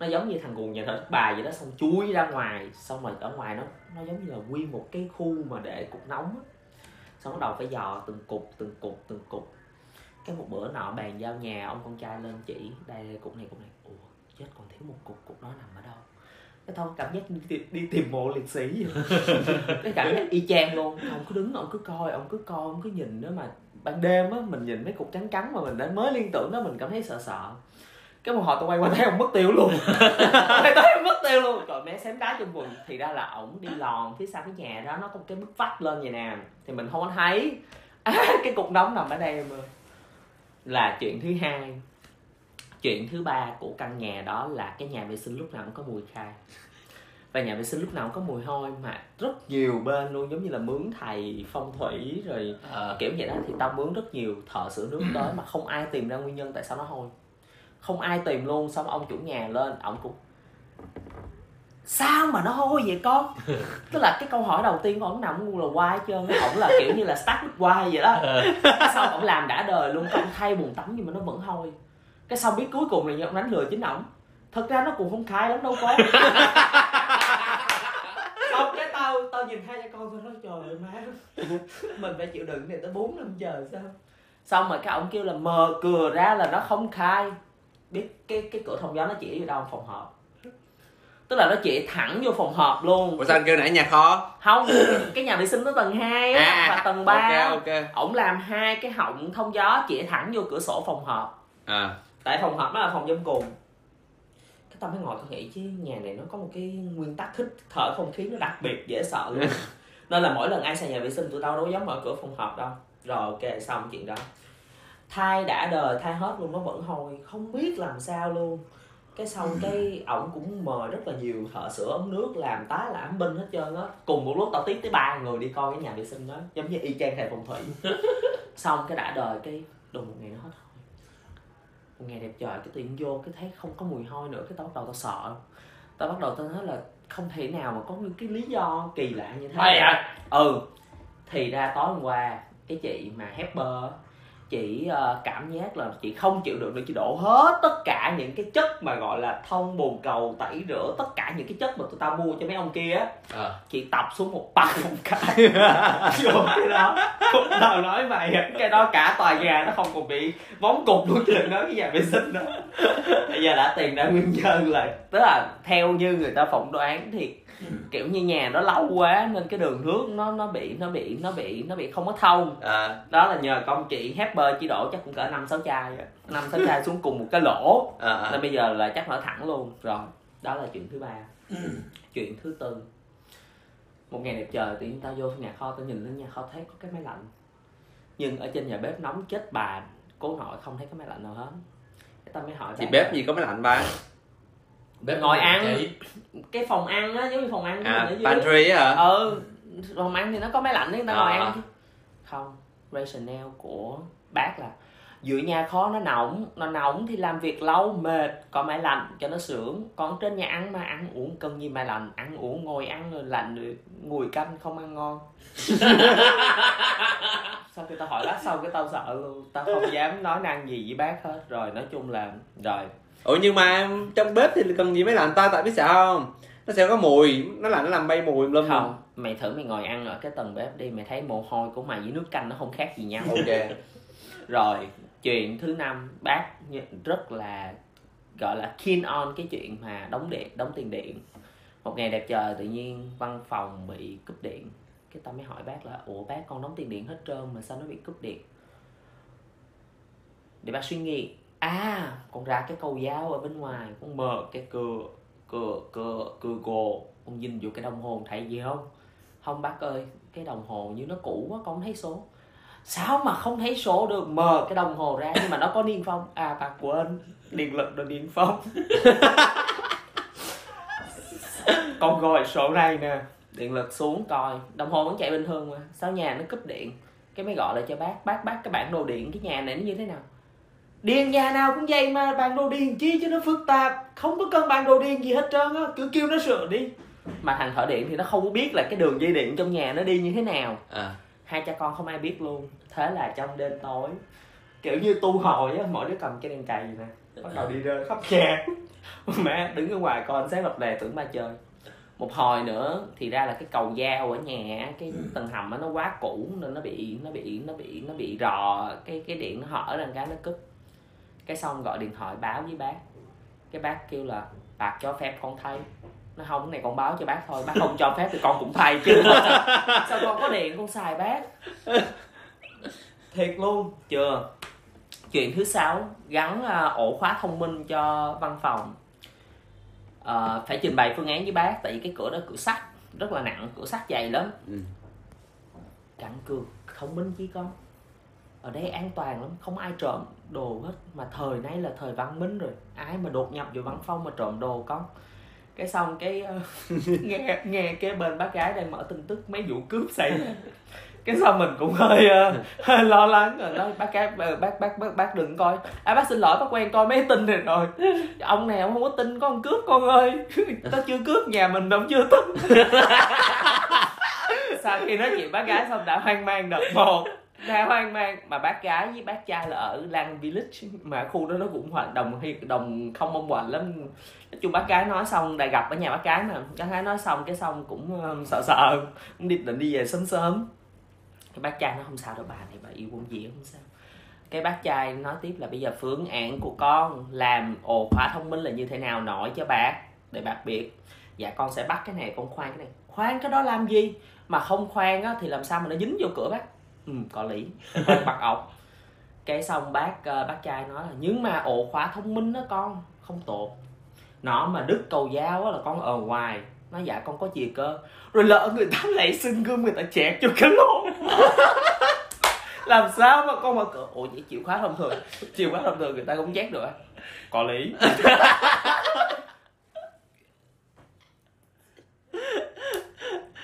Nó giống như thằng cuồng nhà thờ bài vậy đó xong chui ra ngoài. Xong rồi ở ngoài nó nó giống như là nguyên một cái khu mà để cục nóng á. Xong bắt đầu phải dò từng cục từng cục từng cục cái một bữa nọ bàn giao nhà ông con trai lên chỉ đây đây cục này cục này. Ủa chết còn thiếu một cục cục đó nằm ở đâu? Cái thôi cảm giác đi, đi, đi tìm mộ liệt sĩ [laughs] cái cảm giác y chang luôn. Ông cứ đứng ông cứ coi ông cứ coi ông cứ nhìn nữa mà ban đêm á mình nhìn mấy cục trắng trắng mà mình đã mới liên tưởng đó mình cảm thấy sợ sợ. Cái một hồi tôi quay qua thấy ông mất tiêu luôn. [laughs] Thấy tới ông mất tiêu luôn. Rồi mẹ xém đá trong quần. Thì ra là ổng đi lòn phía sau cái nhà đó nó có một cái bức vách lên vậy nè. Thì mình không có thấy. À, cái cục nóng nằm ở đây em ơi là chuyện thứ hai. Chuyện thứ ba của căn nhà đó là cái nhà vệ sinh lúc nào cũng có mùi khai. Và nhà vệ sinh lúc nào cũng có mùi hôi mà rất nhiều bên luôn giống như là mướn thầy phong thủy rồi Ờ. kiểu vậy đó thì tao mướn rất nhiều thợ sửa nước tới mà không ai tìm ra nguyên nhân tại sao nó hôi. Không ai tìm luôn xong ông chủ nhà lên ông cũng sao mà nó hôi vậy con? [laughs] Tức là cái câu hỏi đầu tiên của ông nằm ở ngu là quai hết trơn ổng là kiểu như là start with why vậy đó. Cái sau ổng làm đã đời luôn ông thay bồn tắm nhưng mà nó vẫn hôi. Cái sau biết cuối cùng là do ông đánh lừa chính ổng. Thật ra nó cũng không khai lắm đâu con. [laughs] Xong cái tao tao nhìn hai cha con tao nói trời ơi má mình phải chịu đựng này tới bốn năm giờ sao? Xong rồi cái ông kêu là mờ cửa ra là nó không khai. Biết cái cái cửa thông gió nó chỉ vô đâu phòng họp tức là nó chỉ thẳng vô phòng họp luôn. Ủa sao anh kêu nãy nhà kho? Không [coughs] cái nhà vệ sinh nó tầng 2 á và tầng 3 ok ok. Ổng làm hai cái họng thông gió chỉ thẳng vô cửa sổ phòng họp. À. Tại phòng họp đó là phòng trong cùng cái tao mới ngồi tao nghĩ chứ nhà này nó có một cái nguyên tắc hít thở không khí nó đặc biệt dễ sợ luôn. [laughs] Nên là mỗi lần ai xài nhà vệ sinh tụi tao đâu dám mở cửa phòng họp đâu. Rồi ok xong chuyện đó. Thai đã đời thai hết luôn nó vẫn hôi không biết làm sao luôn cái xong cái ổng cũng mời rất là nhiều thợ sửa ống nước làm tá làm binh hết trơn á. Cùng một lúc tao tiếp tới ba người đi coi cái nhà vệ sinh đó giống như y chang thầy phong thủy. [laughs] Xong cái đã đời cái đùng một ngày nó hết hôi một ngày đẹp trời cái nhiên vô cái thấy không có mùi hôi nữa cái tao bắt đầu tao sợ. Tao bắt đầu tao nói là không thể nào mà có những cái lý do kỳ lạ như thế. Hay à? ừ thì ra tối hôm qua cái chị mà hepper chị ờ, cảm giác là chị không chịu được nữa chị đổ hết tất cả những cái chất mà gọi là thông bồn cầu tẩy rửa tất cả những cái chất mà tụi tao mua cho mấy ông kia á Ờ. chị tập xuống một băng [laughs] một cái vô cái đó cũng tao nói mày cái đó cả tòa nhà nó không còn bị bóng cục luôn chứ đừng nói cái nhà vệ sinh đó bây giờ đã tìm ra nguyên nhân là tức là theo như người ta phỏng đoán thì kiểu như nhà nó lâu quá nên cái đường nước nó nó bị nó bị nó bị nó bị không có thông. À, đó là nhờ công chị Hepper chỉ đổ chắc cũng cỡ năm sáu chai năm sáu [laughs] chai xuống cùng một cái lỗ. À, à. nên bây giờ là chắc mở thẳng luôn. Rồi đó là chuyện thứ ba. Chuyện thứ tư. Một ngày đẹp trời thì tao vô nhà kho tao nhìn lên nhà kho thấy có cái máy lạnh. Nhưng ở trên nhà bếp nóng chết bà cố nội không thấy cái máy lạnh nào hết. Tao mới hỏi thì bếp là, gì có máy lạnh ba bếp Ngồi ăn. Chị, cái phòng ăn á giống như phòng ăn à pantry á hả? Ừ phòng ăn thì nó có máy lạnh đấy tao ngồi À. ăn chứ. Không rationale của bác là giữa nhà kho nó nóng nó nóng thì làm việc lâu mệt có máy lạnh cho nó sướng. Còn trên nhà ăn mà ăn uống cần gì máy lạnh? Ăn uống ngồi ăn rồi lạnh rồi ngồi canh không ăn ngon. [laughs] Sau khi tao hỏi bác xong cái tao sợ? Luôn tao không dám nói năng gì với bác hết. Rồi nói chung là rồi ủa nhưng mà trong bếp thì cần gì máy lạnh ta? Tại biết sao không? Nó sẽ có mùi. Nó lạnh nó làm bay mùi lâm không mày thử mày ngồi ăn ở cái tầng bếp đi mày thấy mồ hôi của mày với nước canh nó không khác gì nhau. Ok. [laughs] Rồi chuyện thứ năm bác rất là gọi là keen on cái chuyện mà đóng điện đóng tiền điện. Một ngày đẹp trời tự nhiên văn phòng bị cúp điện. Cái tao mới hỏi bác là ủa bác con đóng tiền điện hết trơn mà sao nó bị cúp điện? Để bác suy nghĩ à con ra cái cầu dao ở bên ngoài, con mở cái cửa cửa cửa cửa gồ. Con nhìn vô cái đồng hồ thấy gì không? Không, bác ơi, cái đồng hồ như nó cũ quá, con không thấy số. Sao mà không thấy số được? Mở cái đồng hồ ra nhưng mà nó có niên phong. À bà quên. Điện lực rồi niên phong. [laughs] Con gọi số này nè. Điện lực xuống coi. Đồng hồ vẫn chạy bình thường mà. Sao nhà nó cúp điện? Cái mới gọi lại cho bác. Bác bác, cái bản đồ điện cái nhà này nó như thế nào? Điện nhà nào cũng vậy mà bản đồ điện chi cho nó phức tạp. Không có cần bản đồ điện gì hết trơn á cứ kêu nó sửa đi. Mà thằng thợ điện thì nó không có biết là cái đường dây điện trong nhà nó đi như thế nào. À. Hai cha con không ai biết luôn thế là trong đêm tối kiểu như tu hồi á mỗi đứa cầm cái đèn cày nè bắt đầu đi rơi khắp nhà. [laughs] Mẹ đứng ở ngoài con sáng lập lè tưởng ba chơi. Một hồi nữa thì ra là cái cầu dao ở nhà á, cái tầng hầm á nó quá cũ nên nó bị nó bị nó bị nó bị rò. Cái cái điện nó hở ra cái nó cúp cái xong gọi điện thoại báo với bác. Cái bác kêu là bác cho phép con thay. Nó không cái này con báo cho bác thôi bác không cho phép thì con cũng thay chứ. Sao, [laughs] sao con có điện con xài bác? Thiệt luôn. Chưa. Chuyện thứ sáu gắn à, ổ khóa thông minh cho văn phòng. Ờ, phải trình bày phương án với bác tại vì cái cửa đó cửa sắt rất là nặng cửa sắt dày lắm. Ừ. cặn cược thông minh chi con ở đây an toàn lắm không ai trộm đồ hết. Mà thời nay là thời văn minh rồi. Ai mà đột nhập vào văn phòng mà trộm đồ con cái xong cái ờ, [laughs] nghe nghe cái bên bác gái đang mở tin tức mấy vụ cướp xảy ra. Cái xong mình cũng hơi uh, hơi lo lắng rồi nói bác gái ờ, bác bác bác bác đừng coi. À bác xin lỗi bác quen coi mấy tin này rồi. Ông này ông không có tin con cướp con ơi. [laughs] Tao chưa cướp nhà mình đâu chưa tin. [laughs] Sau khi nói chuyện bác gái xong đã hoang mang đợt một ra hoang mang. Mà bác gái với bác trai là ở Lan Village. Mà khu đó nó cũng hoạt động đồng đồng không mong hoành lắm. Nói chung bác gái nói xong đã gặp ở nhà bác gái nè bác gái nói xong cái xong cũng um, sợ sợ. Cũng đi định đi về sớm sớm. Cái bác trai nó không sao đâu bà này bà yêu con gì không sao. Cái bác trai nói tiếp là bây giờ phương án của con làm ồ khóa thông minh là như thế nào nói cho bác để bác biết. Dạ con sẽ bắt cái này con khoan cái này. Khoan cái đó làm gì? Mà không khoan á thì làm sao mà nó dính vô cửa bác? Ừ có lý. [laughs] Bắt ốc. Cái xong bác ờ, bác trai nói là nhưng mà ổ khóa thông minh đó con không tốt nó mà đứt cầu dao á là con ở ngoài nó dạ con có chìa cơ. Rồi lỡ người ta lại xin gươm người ta chẹt cho cái lỗ. [laughs] Làm sao mà con cửa ủa vậy chịu khóa thông thường chịu khóa thông thường người ta cũng chét được có lý [laughs]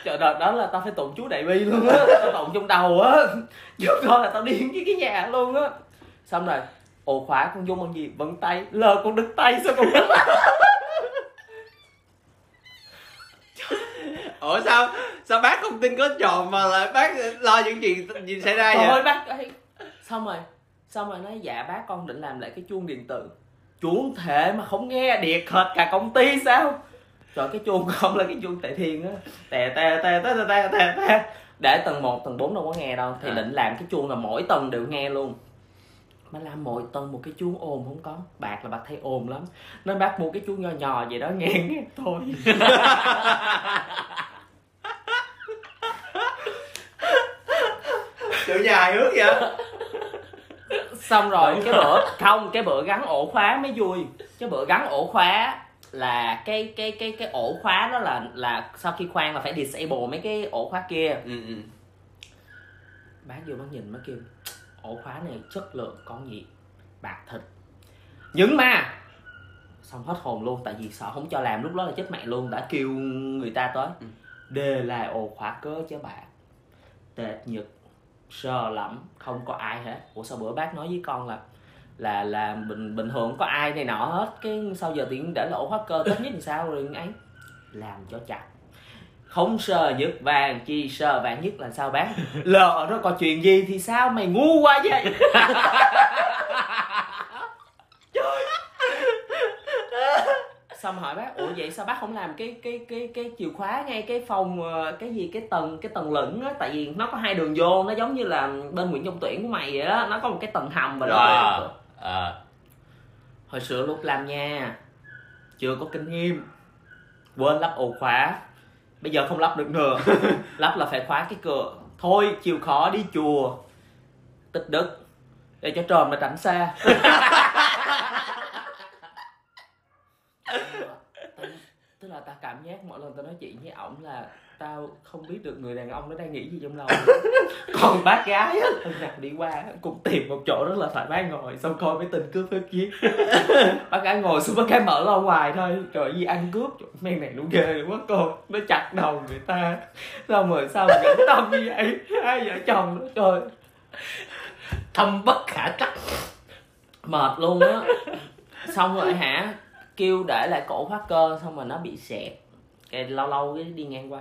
Trời đợt đó là tao phải tụng chú Đại Bi luôn á. Tao tụng trong đầu á. Chứ coi là tao điên với cái nhà luôn á. Xong rồi Ồ khóa con vô bằng gì? Bằng tay. Lờ con đứt tay sao con ủa sao sao bác không tin có tròn mà lại bác lo những chuyện gì xảy ra vậy? Ơi bác ơi. Xong rồi Xong rồi nói dạ bác con định làm lại cái chuông điện tử. Chuông thể mà không nghe điệt hệt cả công ty sao rồi cái chuông không là cái chuông tại thiên á. Tè tè tè tè tè tè tè để tầng 1, tầng 4 đâu có nghe đâu. Thì à. định làm cái chuông là mỗi tầng đều nghe luôn. Mà làm mỗi tầng một cái chuông ồn không có. Bạc là bạc thấy ồn lắm. Nên bác mua cái chuông nho nhỏ vậy đó nghe nghe thôi. Tự nhà hài hước vậy xong rồi cái bữa không cái bữa gắn ổ khóa mới vui. Cái bữa gắn ổ khóa là cái cái cái cái ổ khóa đó là là sau khi khoan là phải disable mấy cái ổ khóa kia. Ừ, ừ. bác vô bác nhìn bác kêu ổ khóa này chất lượng con gì? Bạc thịt nhưng mà xong hết hồn luôn tại vì sợ không cho làm lúc đó là chết mẹ luôn đã kêu người ta tới. Ừ. đề là ổ khóa cớ chứ bạc. Tệ nhật sờ lắm không có ai hết. Ủa sao bữa bác nói với con là là là bình bình thường có ai này nọ hết. Cái sau giờ tiện để là ổ khóa cơ tốt nhất thì sao rồi ấy. Làm cho chặt. Không sờ nhất vàng chi sờ vàng nhất là sao bác [laughs] lỡ nó có chuyện gì thì sao mày ngu quá vậy? [laughs] Xong hỏi bác ủa vậy sao bác không làm cái cái cái cái chìa khóa ngay cái phòng ờ, cái gì cái tầng cái tầng lửng á? Tại vì nó có hai đường vô nó giống như là bên Nguyễn Trung Tuyển của mày vậy á nó có một cái tầng hầm và nó à, hồi xưa lúc làm nha chưa có kinh nghiệm quên lắp ổ khóa. Bây giờ không lắp được nữa. [laughs] Lắp là phải khóa cái cửa. Thôi chịu khó đi chùa. Tích đức để cho trời mà tránh xa. [laughs] Tức là ta cảm giác mỗi lần ta nói chuyện với ổng là tao không biết được người đàn ông nó đang nghĩ gì trong lòng. [laughs] Còn bác gái á lần nào đi qua cũng tìm một chỗ rất là thoải mái ngồi xong coi mấy tình cướp phép giết. [laughs] Bác gái ngồi xuống bác gái mở lo ngoài thôi. Trời gì ăn cướp men này nó ghê quá cô. Nó chặt đầu người ta. Xong rồi sao mà nhẫn tâm như vậy? Hai vợ chồng nó trời. Thâm bất khả trắc. Mệt luôn á. Xong rồi hả kêu để lại cổ khóa cơ xong rồi nó bị sẹt cái lâu lâu cái đi ngang qua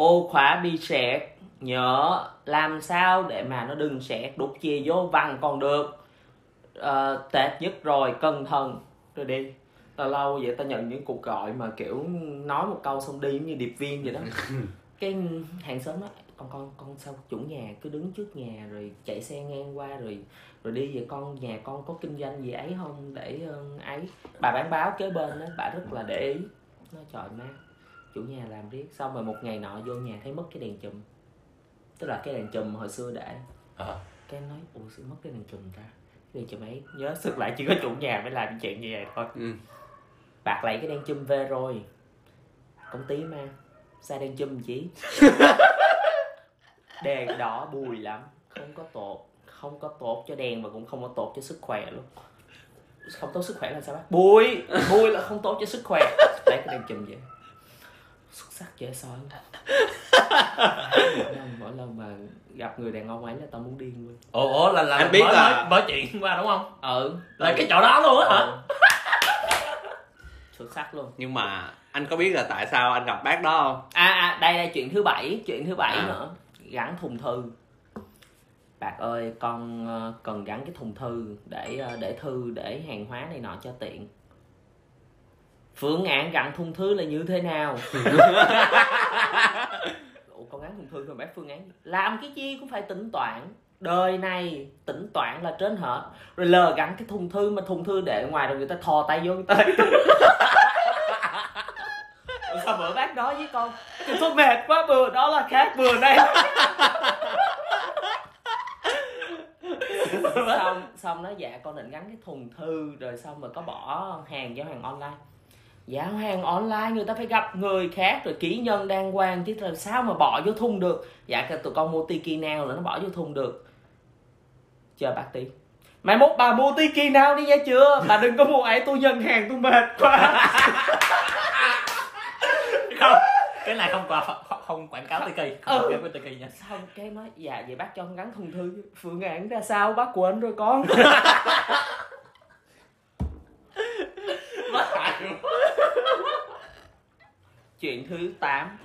ô khóa bị sẹt nhớ làm sao để mà nó đừng sẹt đục chìa vô văng còn được. Ờ, tệ nhất rồi cẩn thận. Rồi đi. Lâu lâu vậy ta nhận những cuộc gọi mà kiểu nói một câu xong đi giống như điệp viên vậy đó. [laughs] Cái hàng xóm nói con con con sao chủ nhà cứ đứng trước nhà rồi chạy xe ngang qua rồi rồi đi về con nhà con có kinh doanh gì ấy không để ờ, ấy. Bà bán báo kế bên đó bà rất là để ý. Nói trời má chủ nhà làm riết xong rồi một ngày nọ vô nhà thấy mất cái đèn chùm. Tức là cái đèn chùm hồi xưa để Ờ. cái nói ủa sao mất cái đèn chùm ta? Cái đèn chùm ấy nhớ sức lại chỉ có chủ nhà mới làm chuyện như vậy thôi. Ừ. bạc lấy cái đèn chùm về rồi. Công ty mà sai đèn chùm chí [laughs] đèn đỏ bùi lắm không có tốt không có tốt cho đèn và cũng không có tốt cho sức khỏe luôn. Không tốt sức khỏe là sao bác? Bùi. Bùi là không tốt cho sức khỏe. Lấy cái đèn chùm vậy xuất sắc dễ sợ [laughs] mỗi lần mỗi lần mà gặp người đàn ông ấy là tao muốn điên luôn. Ủa ủa là là Anh biết mới, là- mới, mới chuyện qua đúng không? Ừ. Là cái chỗ đó luôn á hả? Ừ. [laughs] xuất sắc luôn. Nhưng mà anh có biết là tại sao anh gặp bác đó không? À, à đây đây chuyện thứ bảy chuyện thứ bảy À. nữa. Gắn thùng thư. Bạc ơi con ờ, cần gắn cái thùng thư để ờ, để thư để hàng hóa này nọ cho tiện phương án gắn thùng thư là như thế nào? [laughs] Ủa, con gắn thùng thư rồi bác phương án làm cái gì cũng phải tính toán. Đời này tính toán là trên hết. Rồi lờ gắn cái thùng thư mà thùng thư để ngoài rồi người ta thò tay vô người ta sao bữa bác nói với con Thì tôi mệt quá bữa đó là khác bữa này [laughs] xong xong nó dạ con định gắn cái thùng thư rồi xong rồi có bỏ hàng giao hàng online giao hàng online người ta phải gặp người khác rồi kỹ nhân đàng hoàng chứ làm sao mà bỏ vô thùng được. Dạ cái tụi con mua tiki nào là nó bỏ vô thùng được. Chờ bác tí. Mai mốt bà mua tiki nào đi nha chưa? Bà đừng có mua ấy tôi nhận hàng tôi mệt quá. [laughs] Không cái này không qua không, quảng cáo tiki không Ừ. quảng cáo tiki nha. Xong cái nói dạ vậy bác cho con gắn thùng thư. Phương án ra sao bác quên rồi con [laughs] nó hại chuyện thứ 8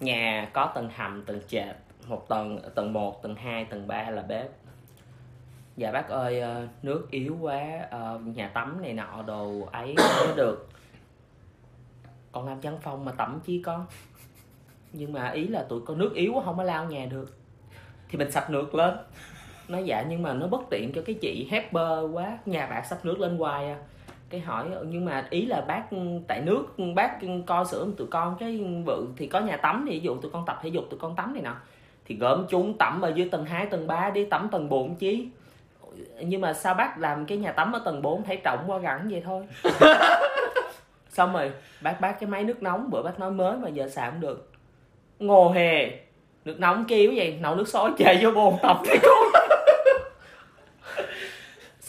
nhà có tầng hầm tầng trệt một tầng tầng 1, tầng 2, tầng 3 là bếp. Dạ bác ơi ờ, nước yếu quá. Ờ, nhà tắm này nọ đồ ấy không có được. Con làm văn phòng mà tắm chi con? Nhưng mà ý là tụi con nước yếu quá không có lao nhà được. Thì mình sạch nước lên. Nó dạ nhưng mà nó bất tiện cho cái chị helper quá. Nhà bạn sắp nước lên hoài à cái hỏi nhưng mà ý là bác tại nước bác coi sữa tụi con cái bự thì có nhà tắm thì ví dụ tụi con tập thể dục tụi con tắm này nọ. Thì gom chúng tắm ở dưới tầng 2, tầng 3 đi tắm tầng 4 chí nhưng mà sao bác làm cái nhà tắm ở tầng 4 thấy trọng quá gắn vậy thôi? [laughs] Xong rồi bác bác cái máy nước nóng bữa bác nói mới mà giờ xài không được. Ngô hề nước nóng kêu vậy nấu nước sôi chạy vô bồn tập thì con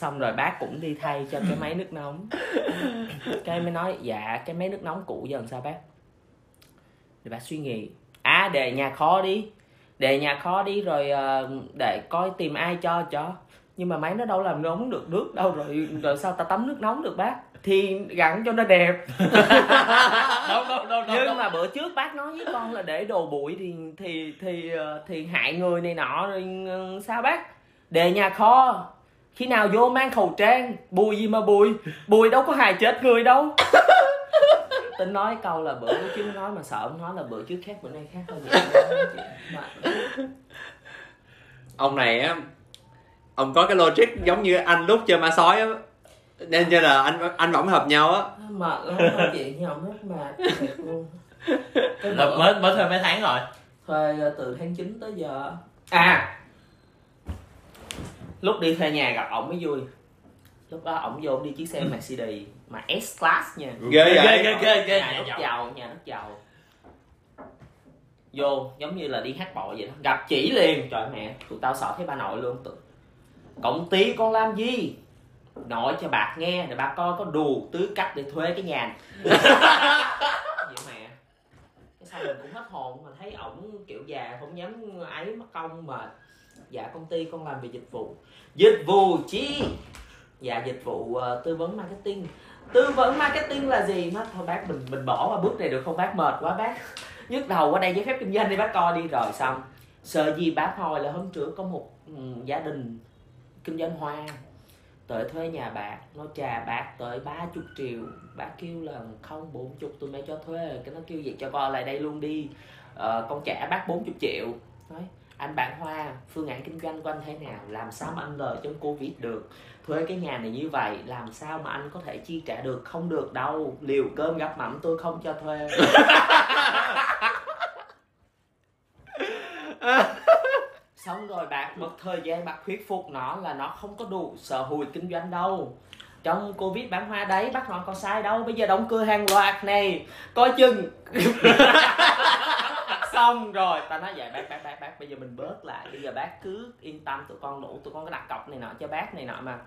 xong rồi bác cũng đi thay cho cái máy nước nóng. Cái mới nói dạ cái máy nước nóng cũ giờ làm sao bác? Thì bác suy nghĩ à đề nhà kho đi đề nhà kho đi rồi ờ, để coi tìm ai cho cho. Nhưng mà máy nó đâu làm nóng được nước đâu rồi rồi sao ta tắm nước nóng được bác? Thì gặn cho nó đẹp. [laughs] Đâu đâu đâu đâu nhưng mà bữa trước bác nói với con là để đồ bụi thì thì thì ờ, thì hại người này nọ rồi ờ, sao bác? Đề nhà kho khi nào vô mang khẩu trang bùi gì mà bùi? Bùi đâu có hại chết người đâu. [laughs] Tính nói câu là bữa trước nói mà sợ ông nói là bữa trước khác bữa nay khác thôi. Mà- ông này á ông có cái logic giống như anh lúc chơi ma sói á. Nên như là anh anh vẫn hợp nhau á. Mệt lắm nói chuyện với ông rất mệt luôn. Là mới mới thuê mấy tháng rồi. Thuê ờ, từ tháng 9 tới giờ. À lúc đi thuê nhà gặp ổng mới vui. Lúc đó ổng vô đi chiếc xe Mercedes mà S class nha. Ghê ghê vậy? Ghê ghê ghê nhà rất giàu nhà rất giàu. Vô giống như là đi hát bội vậy đó. Gặp chỉ liền. Trời mẹ tụi tao sợ thấy bà nội luôn. Tự công ty con làm gì? Nội cho bạc nghe để bà coi có đủ tư cách để thuê cái nhà này. [laughs] vậy mẹ. Cái xong mình cũng hết hồn mình thấy ổng kiểu già không dám ấy mất công mà dạ công ty con làm về dịch vụ. Dịch vụ chi? Dạ dịch vụ uh, tư vấn marketing. Tư vấn marketing là gì? Nó thôi bác mình mình bỏ qua bước này được không? Bác mệt quá bác. Nhức đầu qua đây giấy phép kinh doanh đi bác coi đi. Rồi xong. Sợ gì bác hồi là hôm trước có một um, gia đình kinh doanh hoa tới thuê nhà bạc nó trả bạc tới ba chục triệu. Bác kêu là không bốn chục tôi mới cho thuê. Cái nó kêu vậy cho con lại đây luôn đi. Ờ, con trả bác 40 triệu. Nói anh bán hoa phương án kinh doanh của anh thế nào? Làm sao mà anh lời trong covid được? Thuê cái nhà này như vậy làm sao mà anh có thể chi trả được? Không được đâu. Liều cơm gắp mắm tôi không cho thuê. [laughs] Xong rồi bạc mất thời gian bạc thuyết phục nó là nó không có đủ sở hữu kinh doanh đâu. Trong covid bán hoa đấy bác nói có sai đâu. Bây giờ đóng cửa hàng loạt này. Coi chừng [laughs] xong rồi. Ta nói vậy bác bác bác bác bây giờ mình bớt lại bây giờ bác cứ yên tâm tụi con đủ tụi con có đặt cọc này nọ cho bác này nọ mà.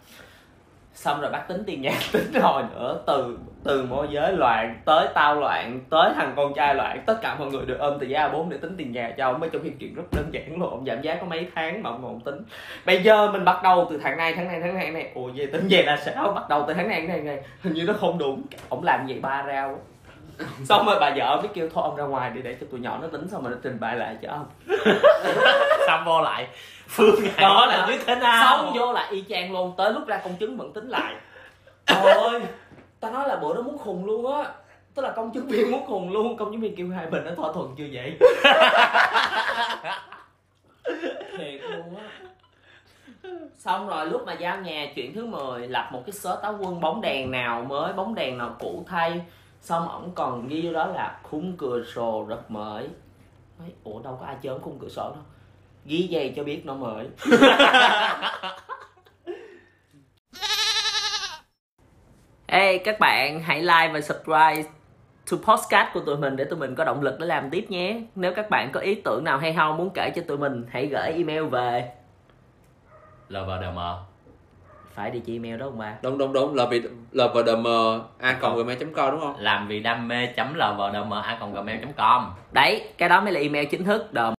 Xong rồi bác tính tiền nhà [laughs] tính rồi nữa từ từ môi giới loạn tới tao loạn tới thằng con trai loạn tất cả mọi người được ôm từ giá bốn để tính tiền nhà cho ông. Mới trong khi chuyện rất đơn giản luôn ông giảm giá có mấy tháng mà ông còn tính. Bây giờ mình bắt đầu từ tháng này tháng này tháng này này. Ủa về tính về là sao bắt đầu từ tháng này tháng này, này. hình như nó không đúng. Ông làm gì ba rau [laughs] xong rồi bà vợ mới kêu thôi ông ra ngoài đi để cho tụi nhỏ nó tính xong rồi nó trình bày lại cho ông. [laughs] Xong vô lại phương án Đó. là như thế nào? Xong vô lại y chang luôn tới lúc ra công chứng vẫn tính lại. Trời [laughs] ơi tao nói là bữa đó muốn khùng luôn á. Tức là công chứng viên muốn khùng luôn công chứng viên kêu hai bên nó thỏa thuận chưa vậy? Thiệt luôn á. Xong rồi lúc mà giao nhà chuyện thứ 10 lập một cái số táo quân bóng đèn nào mới bóng đèn nào cũ thay xong ổng còn ghi vô đó là khung cửa sổ rất mới Nói, ủa đâu có ai chớm khung cửa sổ đâu ghi vậy cho biết nó mới [laughs] Hey các bạn hãy like và subscribe to podcast của tụi mình để tụi mình có động lực để làm tiếp nhé. Nếu các bạn có ý tưởng nào hay ho muốn kể cho tụi mình hãy gửi email về. LVDM phải địa chỉ email đó không ba? đúng đúng đúng. Là vì là vdm a còn gmail com đúng không? Làm vì đam mê chấm lvdm a gmail com. Đấy, cái đó mới là email chính thức. Đờm